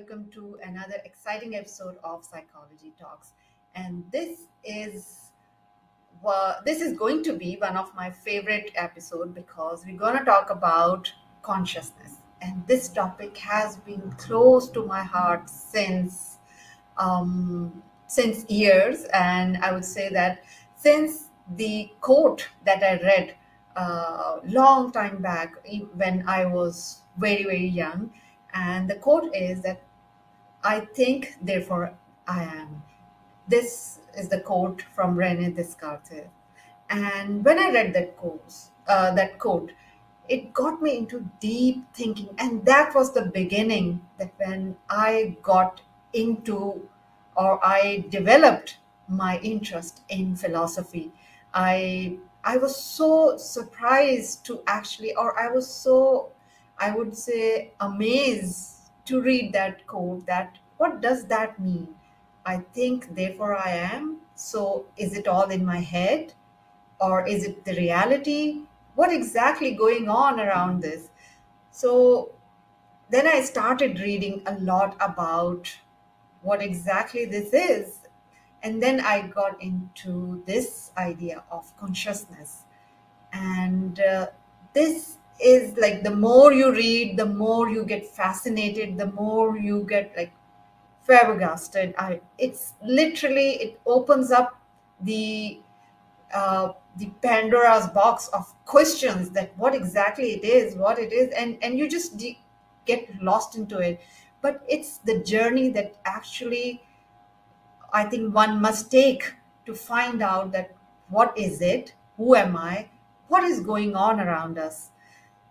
welcome to another exciting episode of Psychology Talks. And this is well, this is going to be one of my favorite episode because we're going to talk about consciousness. And this topic has been close to my heart since um, since years, and I would say that since the quote that I read uh, long time back when I was very very young, and the quote is that I think, therefore I am. This is the quote from Rene Descartes. And when I read that quote, uh, that quote, it got me into deep thinking, and that was the beginning. That when I got into or I developed my interest in philosophy, I I was so surprised to actually, or I was so, I would say, amazed to read that quote. That what does that mean? I think, therefore I am. So is it all in my head? or is it the reality what exactly going on around this so then i started reading a lot about what exactly this is and then i got into this idea of consciousness and uh, this is like the more you read the more you get fascinated the more you get like flabbergasted i it's literally it opens up the uh, the Pandora's box of questions that what exactly it is, what it is, and and you just de- get lost into it. But it's the journey that actually I think one must take to find out that what is it, who am I, what is going on around us.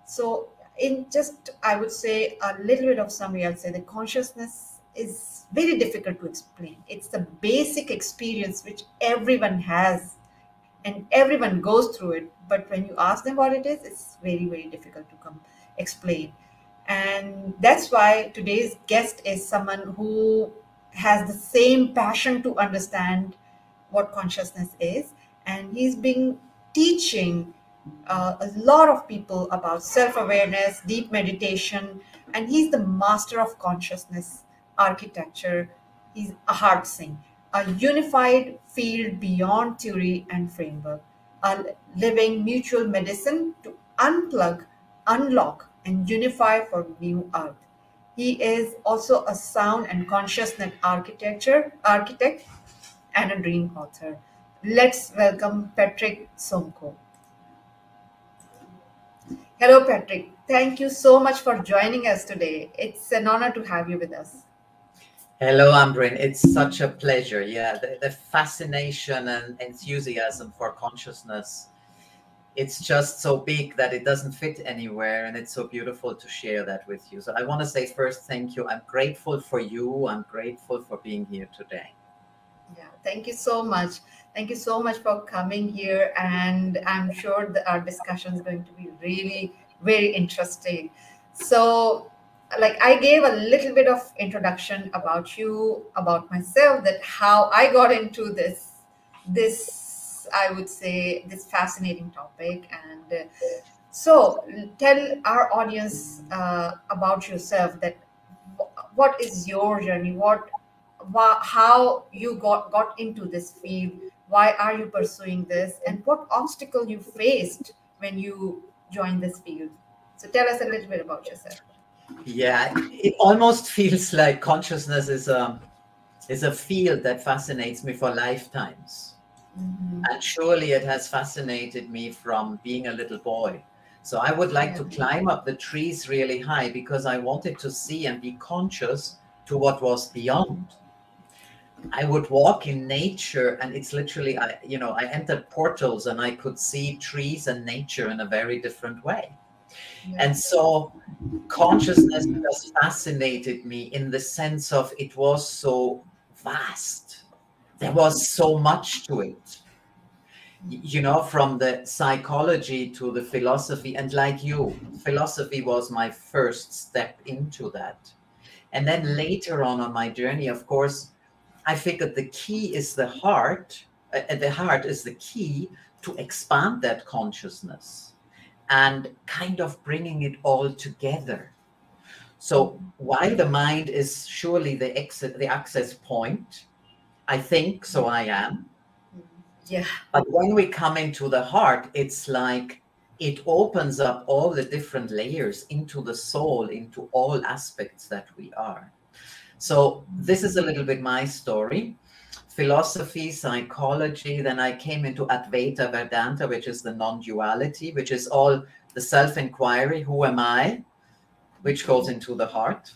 So, in just I would say a little bit of summary, I'd say the consciousness is very difficult to explain. It's the basic experience which everyone has and everyone goes through it. But when you ask them what it is it's very very difficult to come explain. And that's why today's guest is someone who has the same passion to understand what consciousness is. And he's been teaching uh, a lot of people about self-awareness deep meditation and he's the master of consciousness architecture he's Ahart Singh a unified field beyond theory and framework, a living mutual medicine to unplug, unlock, and unify for new earth. He is also a sound and consciousness architecture architect and a dream author. Let's welcome Patrick Sonqo. Hello, Patrick. Thank you so much for joining us today. It's an honor to have you with us. Hello, Ambreen. It's such a pleasure. Yeah, the, the, fascination and enthusiasm for consciousness. It's just so big that it doesn't fit anywhere, and it's so beautiful to share that with you. So, I want to say first, thank you. I'm grateful for you. I'm grateful for being here today. Yeah, thank you so much. Thank you so much for coming here, and I'm sure that our discussion is going to be really very interesting. So, like I gave a little bit of introduction about you, about myself, that how I got into this this I would say this fascinating topic, and so tell our audience uh, about yourself. That what is your journey? What wha- how you got got into this field? Why are you pursuing this? And what obstacle you faced when you joined this field? So tell us a little bit about yourself. Yeah, it almost feels like consciousness is a is a field that fascinates me for lifetimes. Mm-hmm. And surely it has fascinated me from being a little boy. So I would like yeah. to climb up the trees really high because I wanted to see and be conscious to what was beyond. I would walk in nature and it's literally I you know I entered portals and I could see trees and nature in a very different way. And so consciousness just fascinated me in the sense of it was so vast. There was so much to it. You know, from the psychology to the philosophy, and like you, philosophy was my first step into that. And then later on on my journey, of course, I figured the key is the heart. Uh, the heart is the key to expand that consciousness and kind of bringing it all together So while the mind is surely the exit, the access point, I think so. I am. Yeah. But when we come into the heart, it's like it opens up all the different layers into the soul, into all aspects that we are. So this is a little bit my story. Philosophy, psychology, then I came into Advaita Vedanta, which is the non-duality, which is all the self-inquiry, who am I? Which goes into the heart.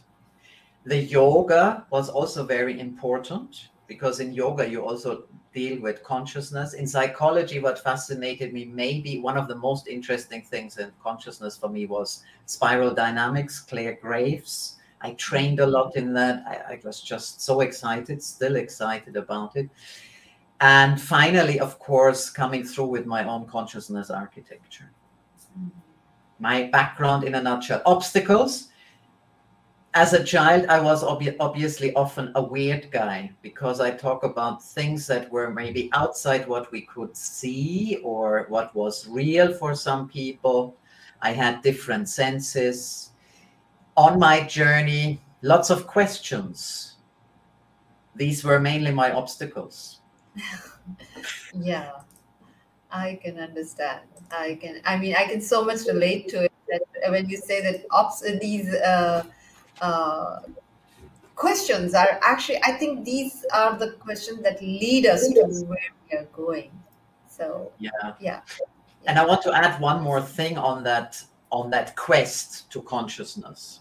The yoga was also very important because in yoga you also deal with consciousness. In psychology, what fascinated me, maybe one of the most interesting things in consciousness for me was spiral dynamics, Clare Graves. I trained a lot in that. I, I was just so excited, still excited about it. And finally, of course, coming through with my own consciousness architecture. My background in a nutshell obstacles as a child, I was ob- obviously often a weird guy because I talk about things that were maybe outside what we could see or what was real for some people. I had different senses. On my journey, lots of questions. These were mainly my obstacles. yeah, I can understand. I can. I mean, I can so much relate to it. That when you say that obs- these. Uh, uh, questions are actually i think these are the questions that lead us to where we are going so yeah yeah and i want to add one more thing on that on that quest to consciousness.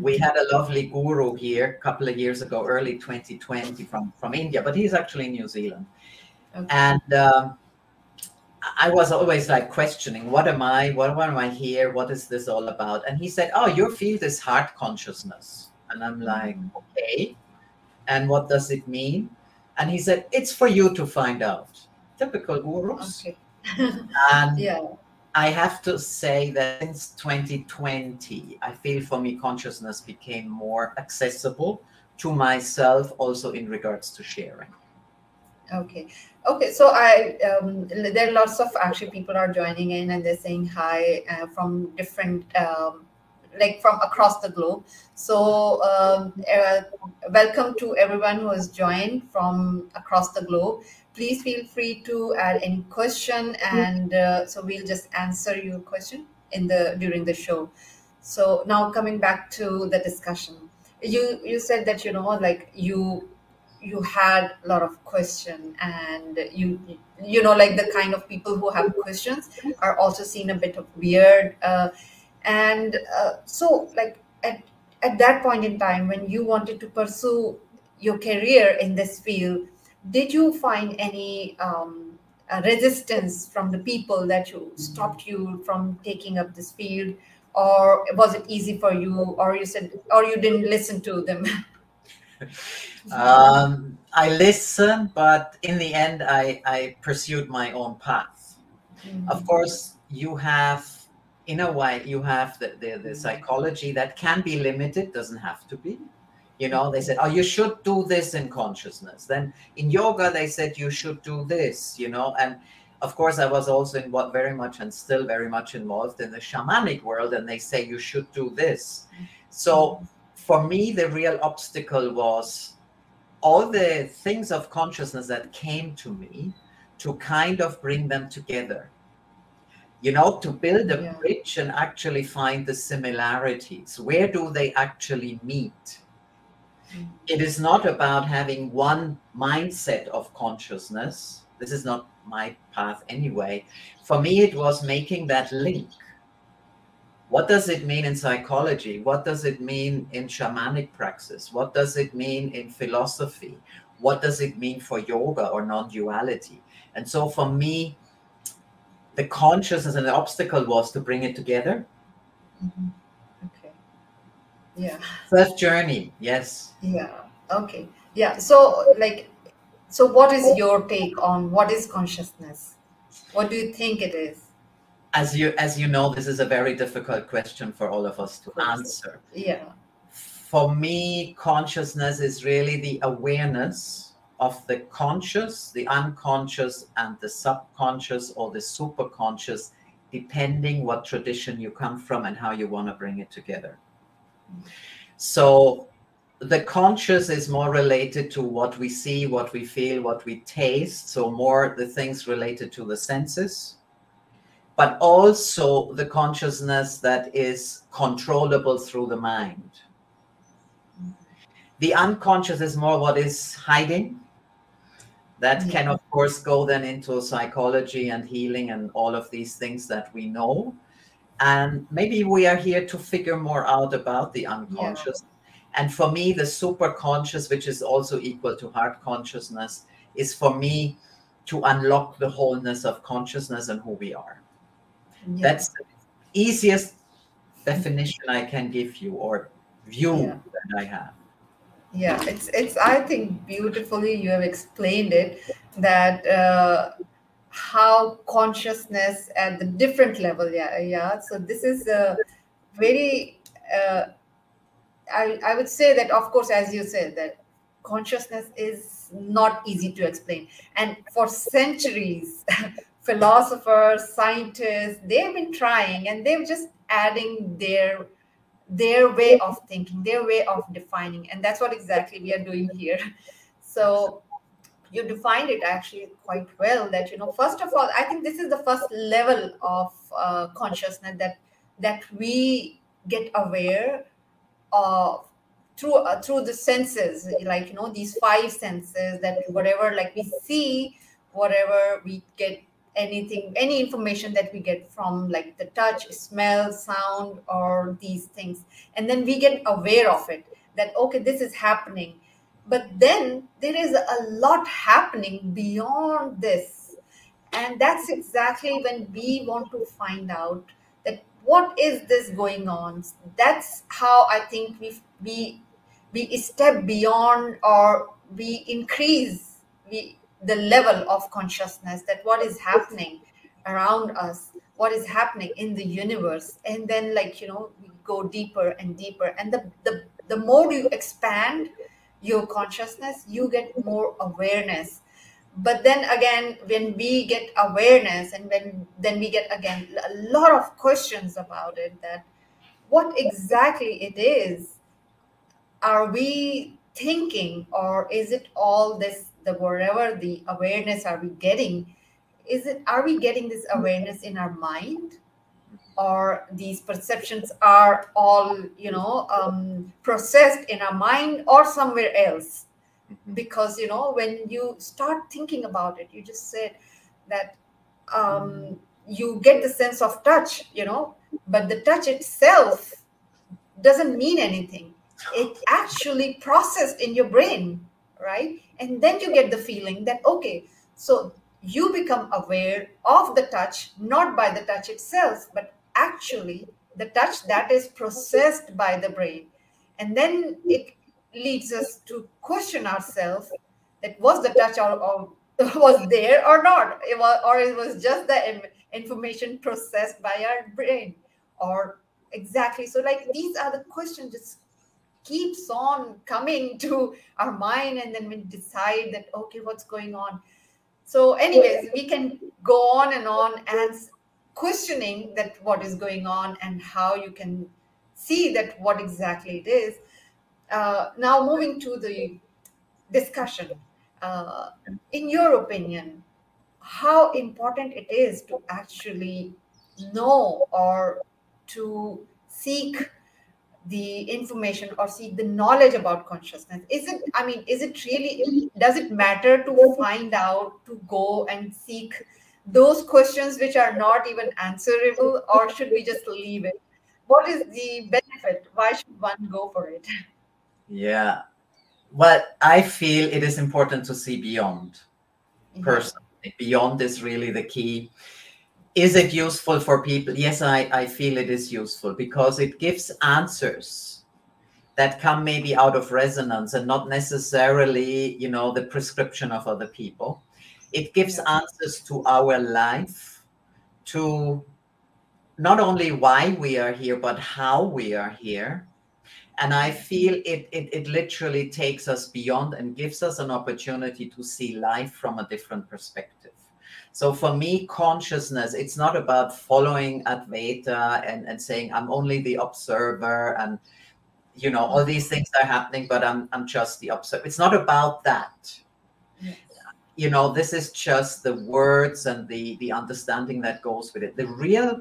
We had a lovely guru here a couple of years ago early 2020 from from india but he's actually in new zealand okay. and um, I was always like questioning, what am I? What am I here? What is this all about? And he said, Oh, your field is heart consciousness. And I'm like, mm. Okay. And what does it mean? And he said, It's for you to find out. Typical gurus. Okay. and yeah. I have to say that since 2020, I feel for me consciousness became more accessible to myself, also in regards to sharing. Okay. Okay. So I um, there are lots of actually people are joining in and they're saying hi uh, from different um, like from across the globe. So um, uh, welcome to everyone who has joined from across the globe. Please feel free to add any question, and uh, so we'll just answer your question in the during the show. So now coming back to the discussion, you you said that you know like you you had a lot of question and you you know like the kind of people who have questions are also seen a bit of weird uh, and uh, so like at at that point in time when you wanted to pursue your career in this field did you find any um, resistance from the people that you stopped you from taking up this field or was it easy for you or you said or you didn't listen to them um, I listened, but in the end, I, I pursued my own path. Mm-hmm. Of course, you have, in a way, you have the, the, the psychology that can be limited, doesn't have to be. You know, they said, oh, you should do this in consciousness. Then in yoga, they said you should do this, you know, and of course, I was also in what very much and still very much involved in the shamanic world, and they say you should do this. So for me, the real obstacle was all the things of consciousness that came to me to kind of bring them together. You know, to build a yeah. bridge and actually find the similarities. Where do they actually meet? It is not about having one mindset of consciousness. This is not my path anyway. For me, it was making that link what does it mean in psychology? What does it mean in shamanic praxis? What does it mean in philosophy? What does it mean for yoga or non duality? And so for me, the consciousness and the obstacle was to bring it together. Mm-hmm. Yeah. First journey, yes. Yeah. Okay. Yeah. So, like, so what is your take on what is consciousness? What do you think it is? as you as you know this is a very difficult question for all of us to answer yeah for me consciousness is really the awareness of the conscious the unconscious and the subconscious or the superconscious depending what tradition you come from and how you want to bring it together So the conscious is more related to what we see, what we feel, what we taste. So more the things related to the senses, but also the consciousness that is controllable through the mind. The unconscious is more what is hiding. That can, of course, go then into psychology and healing and all of these things that we know. And maybe we are here to figure more out about the unconscious. Yeah and for me, the super conscious, which is also equal to heart consciousness, is for me to unlock the wholeness of consciousness and who we are. Yeah. That's the easiest definition I can give you or view yeah. that I have. Yeah, it's it's I think beautifully you have explained it that uh, how consciousness at the different level. Yeah, yeah. So this is a very uh, I, I would say that, of course, as you said, that consciousness is not easy to explain. And for centuries, philosophers, scientists, they've been trying and they've just adding their their way of thinking, their way of defining. And that's what exactly we are doing here. So you defined it actually quite well that, you know, first of all, I think this is the first level of uh, consciousness that that we get aware of through uh, through the senses like you know these five senses that whatever like we see whatever we get anything any information that we get from like the touch smell sound or these things. And then we get aware of it that okay this is happening but then there is a lot happening beyond this. And that's exactly when we want to find out that what is this going on. That's how i think we we we step beyond or we increase we, the level of consciousness that what is happening around us what is happening in the universe. And then like you know we go deeper and deeper. And the the, the more you expand your consciousness you get more awareness. But then again when we get awareness and when then we get again a lot of questions about it that what exactly it is are we thinking or is it all this the wherever the awareness are we getting is it are we getting this awareness in our mind or these perceptions are all you know um, processed in our mind or somewhere else. Mm-hmm. because you know when you start thinking about it you just said that um, you get the sense of touch you know but the touch itself doesn't mean anything. It actually processed in your brain right? And then you get the feeling that okay so you become aware of the touch not by the touch itself but actually the touch that is processed by the brain and then it leads us to question ourselves that was the touch or, or was there or not. It was, or it was just the information processed by our brain or exactly. So like these are the questions just keeps on coming to our mind and then we decide that okay what's going on? So anyways we can go on and on and questioning that what is going on and how you can see that what exactly it is. Uh, now, moving to the discussion, uh, in your opinion, how important it is to actually know or to seek the information or seek the knowledge about consciousness? Is it i mean is it really does it matter to find out to go and seek those questions which are not even answerable or should we just leave it what is the benefit why should one go for it Yeah. Well, I feel it is important to see beyond mm-hmm. personally. Beyond is really the key. Is it useful for people? Yes, I, I feel it is useful because it gives answers that come maybe out of resonance and not necessarily, you know, the prescription of other people. It gives yeah. answers to our life, to not only why we are here, but how we are here and i feel it, it it literally takes us beyond and gives us an opportunity to see life from a different perspective so for me consciousness it's not about following advaita and, and saying i'm only the observer and you know all these things are happening but i'm i'm just the observer it's not about that. You know this is just the words and the the understanding that goes with it. The real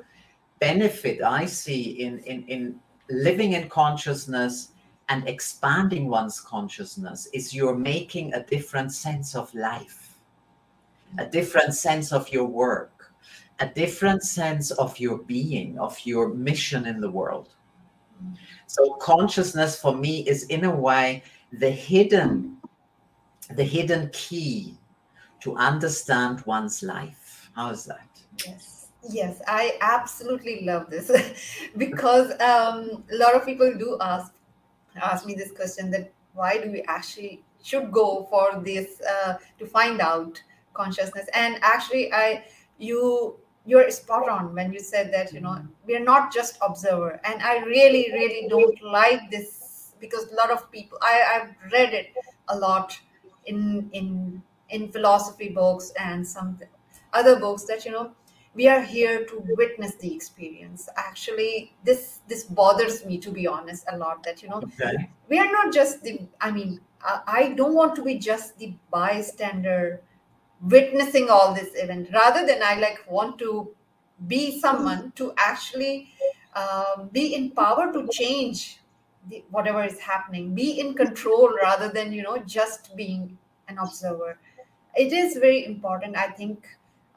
benefit i see in in in living in consciousness and expanding one's consciousness is you're making a different sense of life a different sense of your work a different sense of your being of your mission in the world. So consciousness for me is in a way the hidden, the hidden key to understand one's life. How is that? Yes. Yes, I absolutely love this because um, a lot of people do ask ask me this question that why do we actually should go for this uh, to find out consciousness and actually I you you're spot on when you said that you know we're not just observer and i really really don't like this because a lot of people i i've read it a lot in in in philosophy books and some other books that you know we are here to witness the experience. Actually this this bothers me to be honest a lot that you know okay. we are not just the i mean I, don't want to be just the bystander witnessing all this event. Rather than i like want to be someone to actually um, be in power to change the, whatever is happening be in control rather than you know just being an observer it is very important i think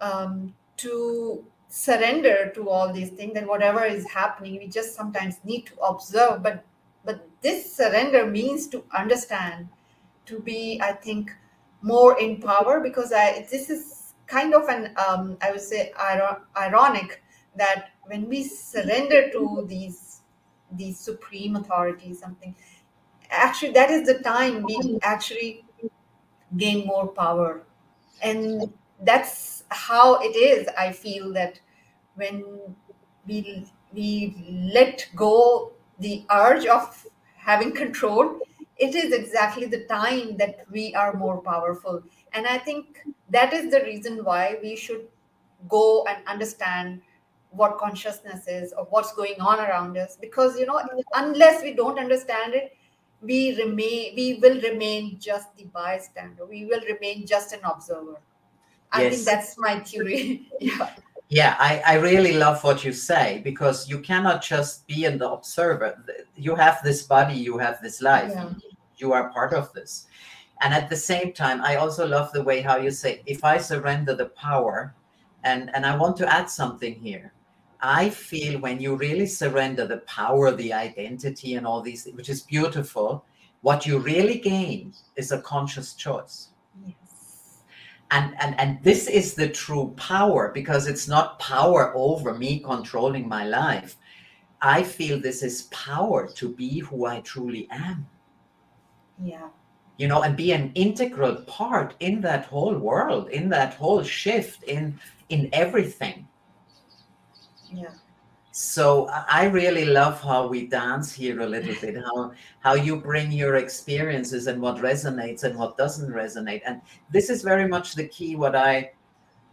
um, to surrender to all these things and whatever is happening we just sometimes need to observe. But but this surrender means to understand to be i think more in power because I this is kind of an um, I would say ironic that when we surrender to these these supreme authorities something actually that is the time we actually gain more power and that's how it is i feel that when we we let go the urge of having control it is exactly the time that we are more powerful. And I think that is the reason why we should go and understand what consciousness is or what's going on around us. Because, you know, unless we don't understand it, we remain we will remain just the bystander. We will remain just an observer. I yes. think that's my theory. Yeah. Yeah I, I really love what you say because you cannot just be the observer. You have this body you have this life. Yeah. You are part of this. And at the same time i also love the way how you say if i surrender the power and and i want to add something here i feel when you really surrender the power the identity and all these which is beautiful what you really gain is a conscious choice. Yes. and and and this is the true power because it's not power over me controlling my life. I feel this is power to be who i truly am. Yeah. You know and be an integral part in that whole world in that whole shift in in everything yeah. So i really love how we dance here a little bit how how you bring your experiences and what resonates and what doesn't resonate. And this is very much the key what i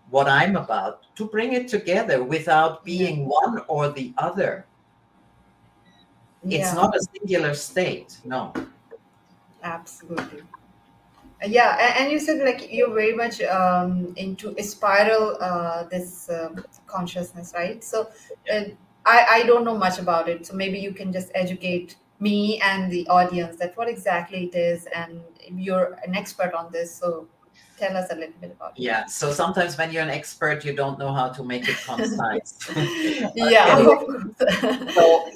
what i'm about to bring it together without being one or the other. Yeah. it's not a singular state no. Absolutely. Yeah, and, and you said like you're very much um, into a spiral uh, this uh, consciousness, right? So uh, I I don't know much about it, so maybe you can just educate me and the audience that what exactly it is, and you're an expert on this, so tell us a little bit about it. Yeah. So sometimes when you're an expert, you don't know how to make it concise. yeah. so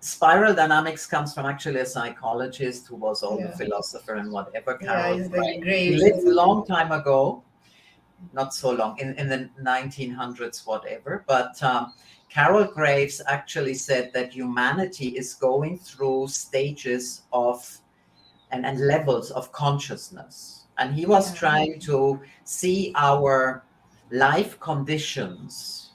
spiral dynamics comes from actually a psychologist who was also yeah. a philosopher and whatever. Carol yeah, great. He lived a long time ago, not so long, in, in the 1900s, whatever. But um, Carol Graves actually said that humanity is going through stages of and, and levels of consciousness. And he was yeah. trying to see our life conditions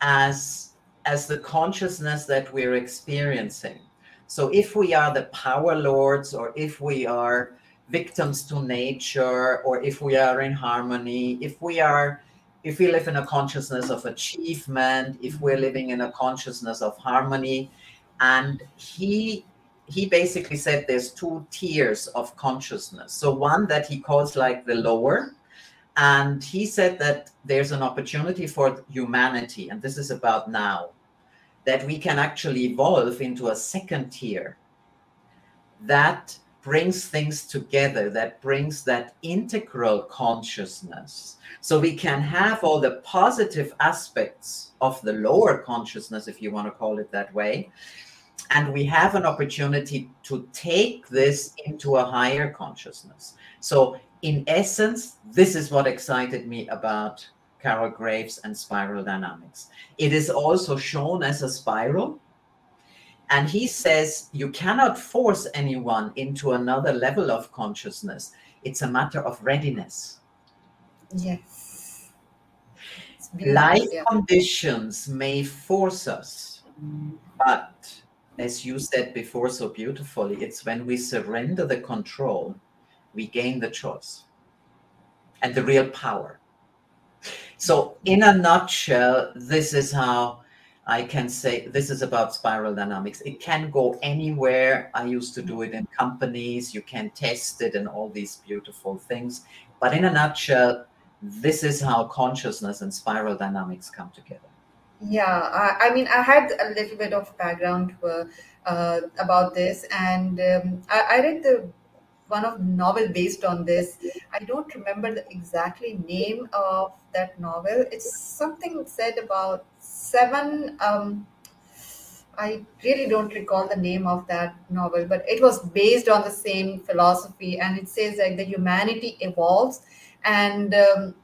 as as the consciousness that we're experiencing. So if we are the power lords, or if we are victims to nature, or if we are in harmony, if we are if we live in a consciousness of achievement, if we're mm-hmm. living in a consciousness of harmony, and he he basically said there's two tiers of consciousness. So one that he calls like the lower, and he said that there's an opportunity for humanity, and this is about now, that we can actually evolve into a second tier that brings things together, that brings that integral consciousness. So we can have all the positive aspects of the lower consciousness, if you want to call it that way. And we have an opportunity to take this into a higher consciousness. So, in essence, this is what excited me about Carol Graves and spiral dynamics. It is also shown as a spiral and he says you cannot force anyone into another level of consciousness. It's a matter of readiness. Yes. Life yeah. conditions may force us, but as you said before so beautifully, it's when we surrender the control, we gain the choice and the real power. So, in a nutshell, this is how I can say this is about spiral dynamics. It can go anywhere. I used to do it in companies. You can test it and all these beautiful things. But in a nutshell, this is how consciousness and spiral dynamics come together. Yeah, I, I mean, I had a little bit of background uh, uh, about this, and um, I, I read the one of novel based on this. I don't remember the exactly name of that novel. It's something said about seven. Um, I really don't recall the name of that novel, but it was based on the same philosophy, and it says like the humanity evolves, and um,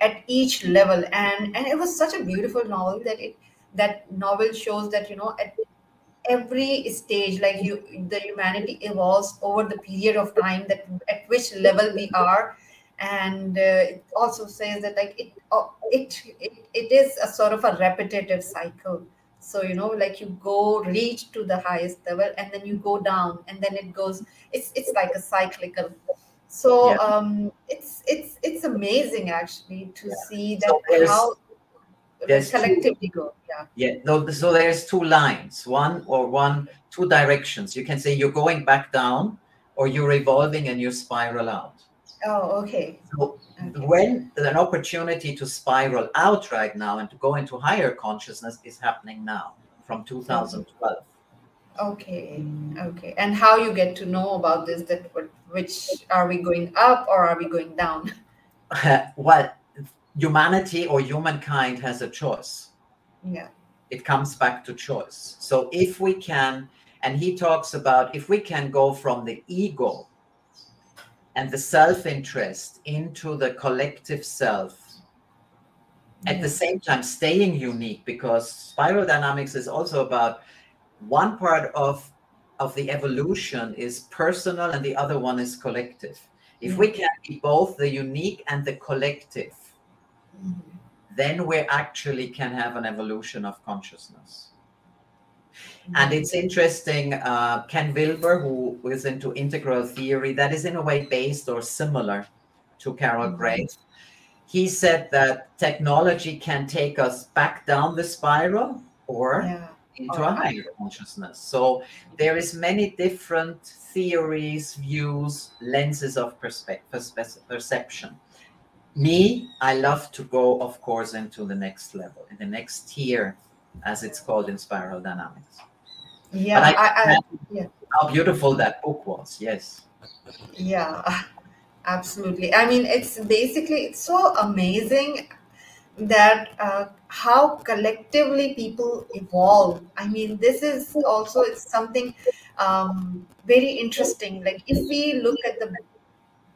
at each level, and and it was such a beautiful novel that it that novel shows that you know at every stage like you the humanity evolves over the period of time that at which level we are and uh, it also says that like it, uh, it it it is a sort of a repetitive cycle so you know like you go reach to the highest level and then you go down and then it goes it's it's like a cyclical so yeah. um it's it's it's amazing actually to yeah. see that so how there's collectively two, go. Yeah. Yeah. No, so there's two lines, one or one, two directions. You can say you're going back down, or you're evolving and you spiral out. Oh, okay. So okay. when an opportunity to spiral out right now and to go into higher consciousness is happening now from 2012. Okay, okay. And how you get to know about this? That which are we going up or are we going down? well, humanity or humankind has a choice. Yeah. It comes back to choice. So if we can, and he talks about if we can go from the ego and the self interest into the collective self, at the same time staying unique, because spiral dynamics is also about one part of of the evolution is personal and the other one is collective. If we can be both the unique and the collective, mm-hmm. then we actually can have an evolution of consciousness. Mm-hmm. And it's interesting, uh, Ken Wilber, who is into integral theory, that is in a way based or similar to Carol mm-hmm. Graves. He said that technology can take us back down the spiral or yeah. into a higher consciousness. So there is many different theories, views, lenses of perspe- perception me, I love to go, of course, into the next level, in the next tier, as it's called in spiral dynamics. Yeah, I, I, I, yeah. How beautiful that book was. Yes. Yeah, absolutely. I mean, it's basically it's so amazing that uh, how collectively people evolve. I mean, this is also it's something um, very interesting. Like if we look at the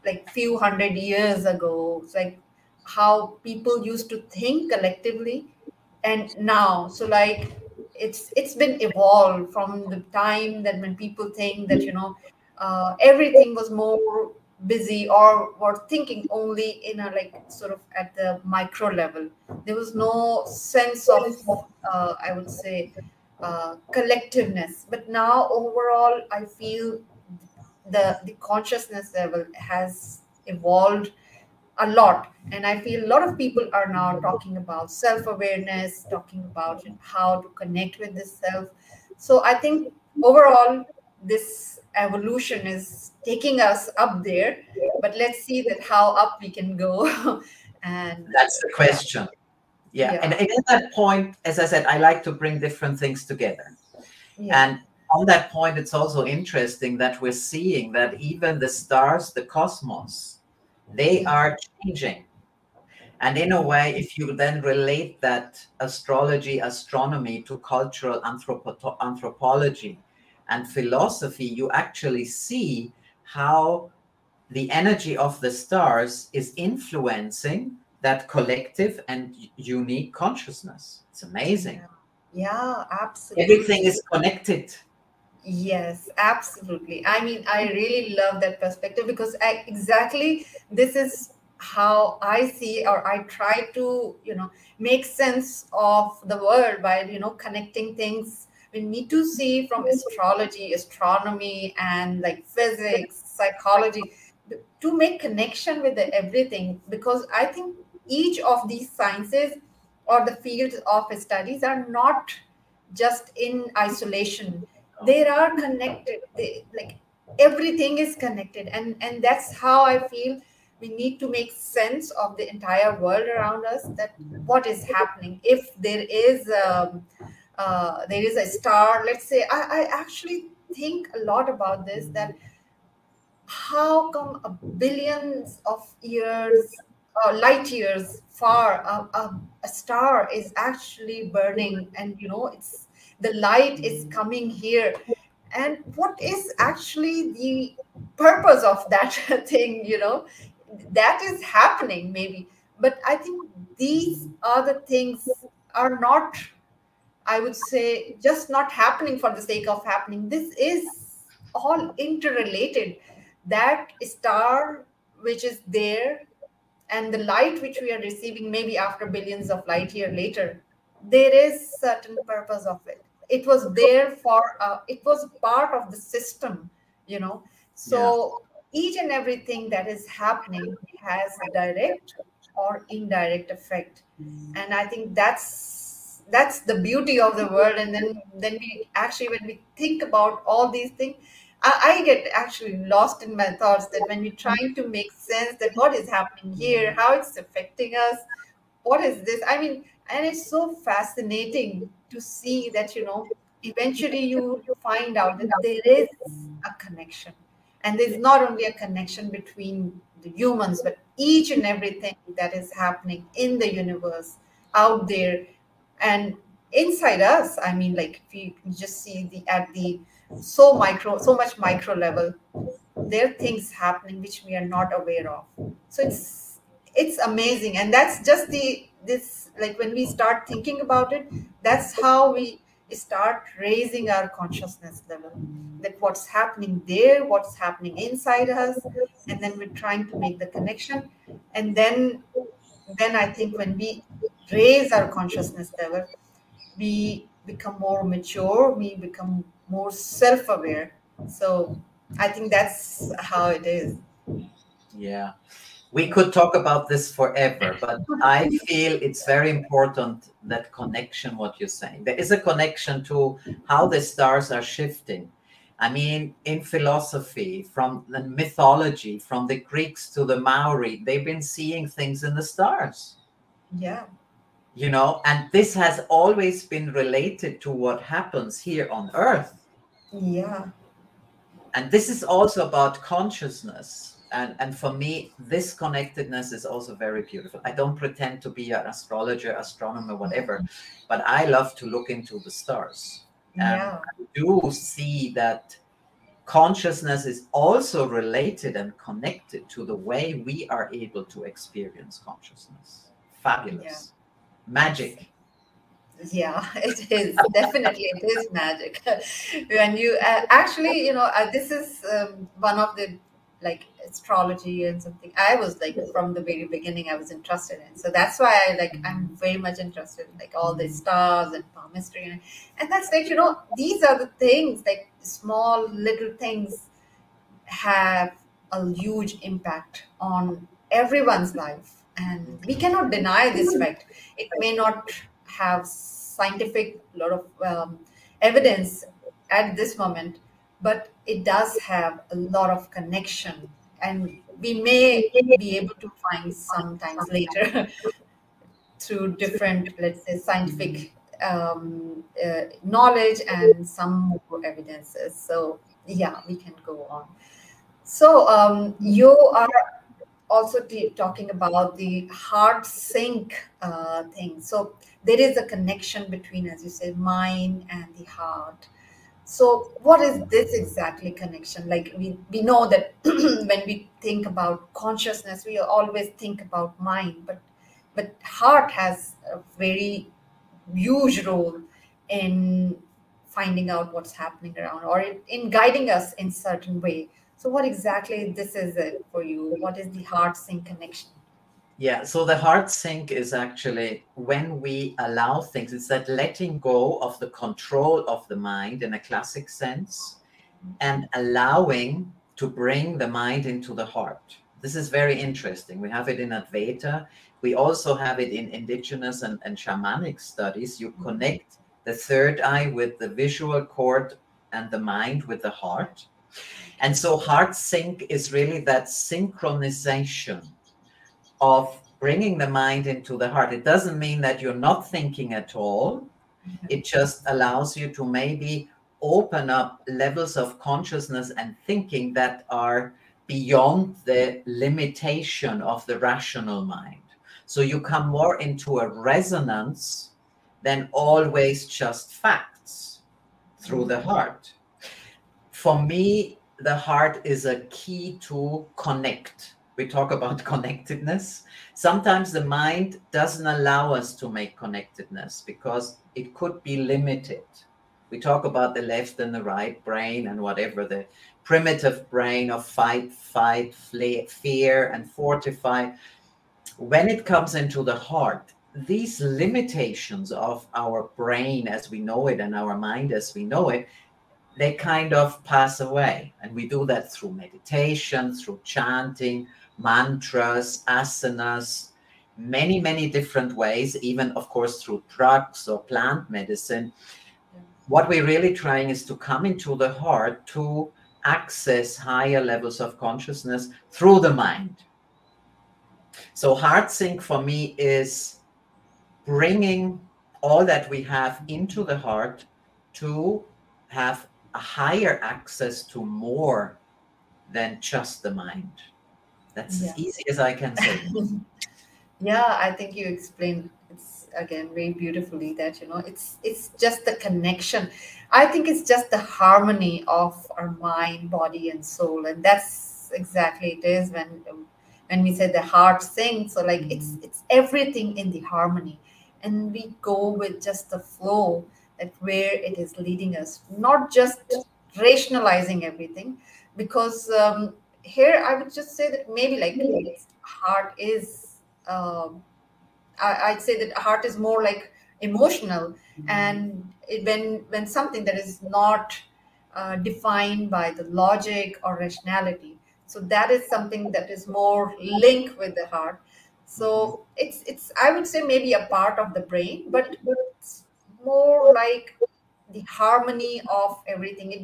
like few hundred years ago it's like how people used to think collectively and now. So like it's it's been evolved from the time that when people think that you know uh, everything was more busy or were thinking only in a like sort of at the micro level. There was no sense of uh, i would say uh, collectiveness. But now overall i feel the the consciousness level has evolved a lot. And i feel a lot of people are now talking about self-awareness talking about how to connect with the self. So i think overall this evolution is taking us up there. But let's see that how up we can go. And that's the question. Yeah, yeah. And, and at that point as i said i like to bring different things together. Yeah. and on that point it's also interesting that we're seeing that even the stars the cosmos they are changing and in a way, if you then relate that astrology, astronomy to cultural anthropo- anthropology and philosophy, you actually see how the energy of the stars is influencing that collective and unique consciousness. It's amazing. Yeah, absolutely. Everything is connected. Yes, absolutely. I mean, I really love that perspective because I, exactly this is how I see or I try to, you know, make sense of the world by, you know, connecting things. We need to see from astrology, astronomy, and like physics, psychology to make connection with the everything because I think each of these sciences or the fields of studies are not just in isolation they are connected. They, like everything is connected. And and that's how i feel we need to make sense of the entire world around us that what is happening. If there is um, uh, there is a star let's say I, I actually think a lot about this that how come a billions of years uh, light years far uh, a star is actually burning. And you know it's the light is coming here. And what is actually the purpose of that thing you know? That is happening maybe. But i think these other things are not i would say just not happening for the sake of happening. This is all interrelated. That star which is there and the light which we are receiving maybe after billions of light year later there is certain purpose of it it was there for uh, it was part of the system you know? So each and everything that is happening has a direct or indirect effect. And i think that's that's the beauty of the world. And then then we actually when we think about all these things I, I get actually lost in my thoughts that when we're trying to make sense that what is happening here how it's affecting us what is this? I mean and it's so fascinating to see that you know eventually you find out that there is a connection. And there's not only a connection between the humans but each and everything that is happening in the universe out there. And inside us i mean like if you just see the at the so micro so much micro level there are things happening which we are not aware of. So it's it's amazing. And that's just the this like when we start thinking about it that's how we start raising our consciousness level. That what's happening there what's happening inside us and then we're trying to make the connection. And then then i think when we raise our consciousness level we become more mature we become more self-aware. So i think that's how it is. Yeah we could talk about this forever, but I feel it's very important that connection, what you're saying. There is a connection to how the stars are shifting. I mean, in philosophy, from the mythology, from the Greeks to the Maori, they've been seeing things in the stars. Yeah. You know, and this has always been related to what happens here on Earth. Yeah. And this is also about consciousness and and for me this connectedness is also very beautiful. I don't pretend to be an astrologer astronomer whatever but i love to look into the stars. Yeah. and i do see that consciousness is also related and connected to the way we are able to experience consciousness. Fabulous. Yeah. magic. Yeah it is. Definitely it is magic. When you uh, actually you know uh, this is um, one of the like astrology and something. I was like from the very beginning i was interested in. So that's why i like i'm very much interested in like all the mm-hmm. stars and palmistry and, and that's like you know these are the things like small little things have a huge impact on everyone's life. And we mm-hmm. cannot deny this mm-hmm. fact. It may not have scientific lot of um, evidence at this moment but it does have a lot of connection and we may be able to find sometimes later through different let's say scientific um, uh, knowledge and some more evidences. So yeah we can go on. So um, you are also t- talking about the heart sync uh, thing. So there is a connection between as you said mind and the heart so what is this exactly connection? Like we, we know that when we think about consciousness we always think about mind but but heart has a very huge role in finding out what's happening around or in, in guiding us in certain way. So what exactly this is it for you? What is the heart sync connection yeah so the heart sync is actually when we allow things it's that letting go of the control of the mind in a classic sense and allowing to bring the mind into the heart this is very interesting we have it in advaita we also have it in indigenous and, and shamanic studies. You mm-hmm. connect the third eye with the visual cord and the mind with the heart. And so, heart sync is really that synchronization of bringing the mind into the heart. It doesn't mean that you're not thinking at all, mm-hmm. it just allows you to maybe open up levels of consciousness and thinking that are beyond the limitation of the rational mind. So you come more into a resonance than always just facts through the mm-hmm. heart. For me, the heart is a key to connect. We talk about connectedness. Sometimes the mind doesn't allow us to make connectedness because it could be limited. We talk about the left and the right brain and whatever the primitive brain of fight, fight, flee, fear, and fortify when it comes into the heart, these limitations of our brain as we know it and our mind as we know it, they kind of pass away. And we do that through meditation, through chanting, mantras, asanas, many, many different ways, even, of course, through drugs or plant medicine. What we're really trying is to come into the heart to access higher levels of consciousness through the mind so heart sync for me is bringing all that we have into the heart to have a higher access to more than just the mind. That's yeah. as easy as I can say. yeah, I think you explained it's again very beautifully that you know it's it's just the connection. I think it's just the harmony of our mind, body, and soul, and that's exactly it is when when we say the heart sings so like it's mm-hmm. it's everything in the harmony and we go with just the flow that where it is leading us not just rationalizing everything because um, here i would just say that maybe like heart is uh, I, would say that heart is more like emotional. Mm-hmm. and it, when when something that is not uh, defined by the logic or rationality. So that is something that is more linked with the heart. So it's it's i would say maybe a part of the brain but it's more like the harmony of everything. It,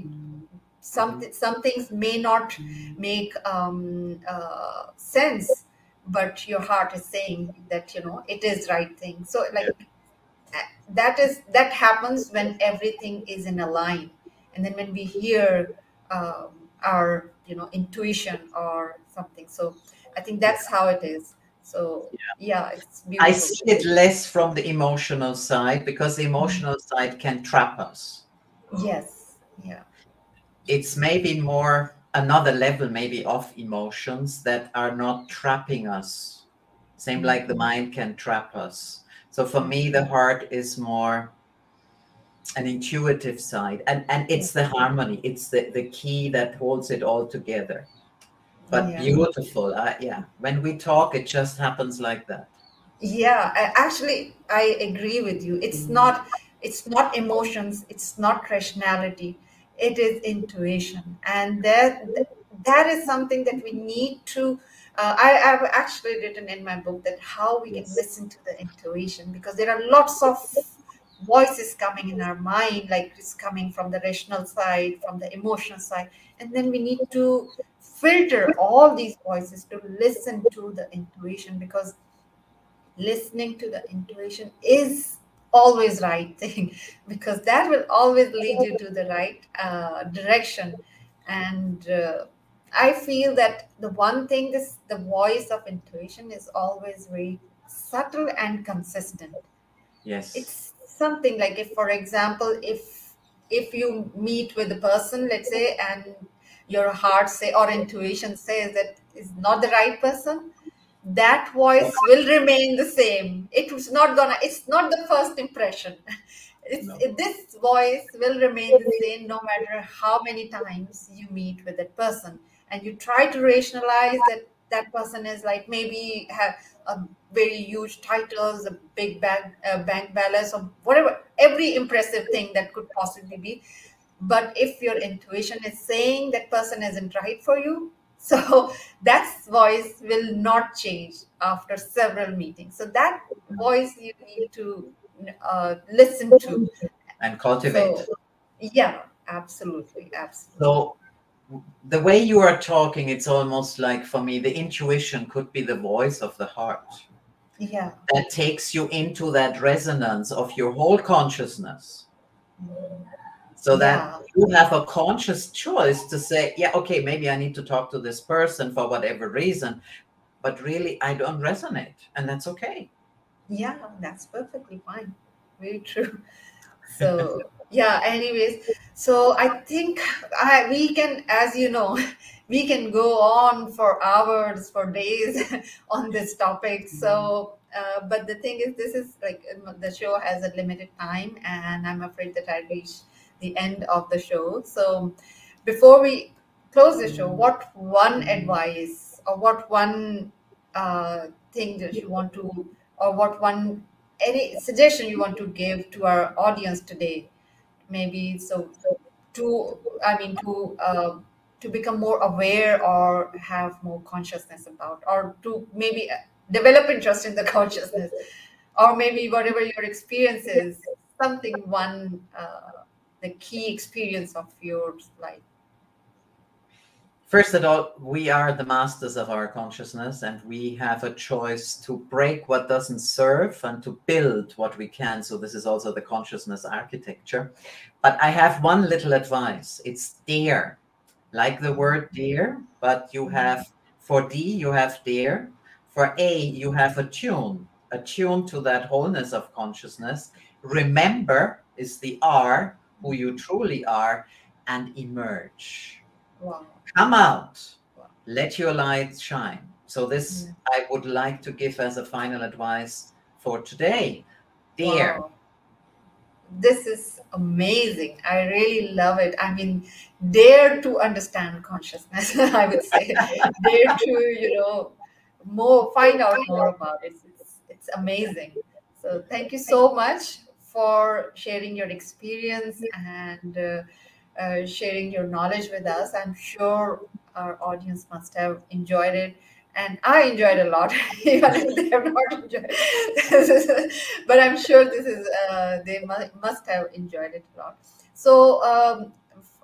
some some things may not make um, uh, sense but your heart is saying that you know it is right thing. So like that is that happens when everything is in a line. And then when we hear um, our you know intuition or something. So i think that's how it is. So yeah, yeah it's beautiful. i see it less from the emotional side because the emotional side can trap us. Yes. Yeah it's maybe more another level maybe of emotions that are not trapping us. Same mm-hmm. like the mind can trap us. So for me the heart is more an intuitive side and and it's the harmony. It's the the key that holds it all together. But yeah. beautiful uh, yeah. When we talk it just happens like that. Yeah I, actually i agree with you. It's mm-hmm. not it's not emotions it's not rationality it is intuition and that that is something that we need to uh, I, have actually written in my book that how we yes. can listen to the intuition because there are lots of voices coming in our mind like it's coming from the rational side from the emotional side and then we need to filter all these voices to listen to the intuition because listening to the intuition is always right thing because that will always lead you to the right uh, direction. And uh, i feel that the one thing this the voice of intuition is always very subtle and consistent. Yes. It's something like if for example if if you meet with a person let's say and your heart say or intuition says that is not the right person that voice will remain the same. It was not gonna it's not the first impression. It's, no. it, this voice will remain the same no matter how many times you meet with that person. And you try to rationalize that that person is like maybe have a very huge titles a big bank uh, bank balance or whatever every impressive thing that could possibly be. But if your intuition is saying that person isn't right for you so that voice will not change after several meetings. So that voice you need to uh, listen to and cultivate. So, yeah, absolutely, absolutely. So the way you are talking, it's almost like for me, the intuition could be the voice of the heart. Yeah. That takes you into that resonance of your whole consciousness. Mm-hmm so that yeah. you have a conscious choice to say yeah okay maybe i need to talk to this person for whatever reason but really i don't resonate and that's okay. Yeah that's perfectly fine. Very true. So yeah anyways so i think I, we can as you know we can go on for hours for days on this topic. So uh, but the thing is this is like the show has a limited time and i'm afraid that i reach the end of the show. So, before we close the show, what one advice or what one uh, thing that you want to, or what one any suggestion you want to give to our audience today? Maybe so, to I mean to uh, to become more aware or have more consciousness about, or to maybe develop interest in the consciousness, or maybe whatever your experience is, something one. Uh, the key experience of your life? First of all, we are the masters of our consciousness, and we have a choice to break what doesn't serve and to build what we can. So, this is also the consciousness architecture. But I have one little advice it's dare, like the word dare, but you have for D, you have dare. For A, you have attune, attune to that wholeness of consciousness. Remember is the R, who you truly are and emerge. Wow. Come out. Wow. Let your light shine. So, this mm. I would like to give as a final advice for today. Dear. Wow. This is amazing. I really love it. I mean, dare to understand consciousness, I would say. dare to, you know, more find out more about it. It's, it's amazing. So, thank you so much for sharing your experience and uh, uh, sharing your knowledge with us. I'm sure our audience must have enjoyed it. And I enjoyed a lot, even if they have not enjoyed but I'm sure this is, uh, they must, have enjoyed it a lot. So, um,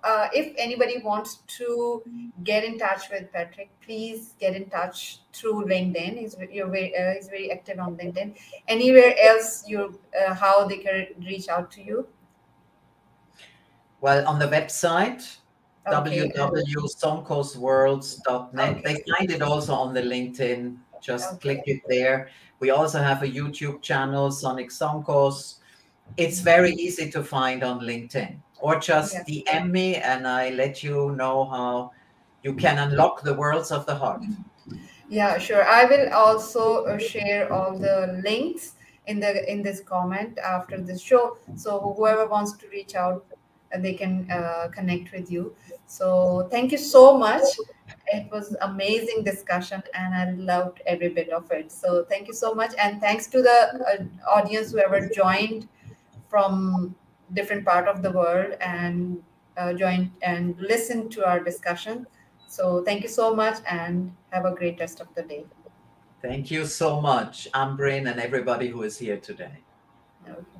uh, if anybody wants to get in touch with Patrick, please get in touch through LinkedIn. He's you're very, uh, he's very active on LinkedIn. Anywhere else, you uh, how they can reach out to you? Well, on the website okay. Okay. They find it also on the LinkedIn. Just okay. click it there. We also have a YouTube channel, Sonic Sonqo's. It's very easy to find on LinkedIn or just yeah. DM me and I let you know how you can unlock the worlds of the heart. Yeah, sure. I will also uh, share all the links in the in this comment after this show. So whoever wants to reach out, uh, they can uh, connect with you. So thank you so much. It was amazing discussion, and I loved every bit of it. So thank you so much, and thanks to the uh, audience whoever joined from different part of the world and uh, join and listen to our discussion. So thank you so much and have a great rest of the day. Thank you so much, Ambreen, and everybody who is here today. Okay.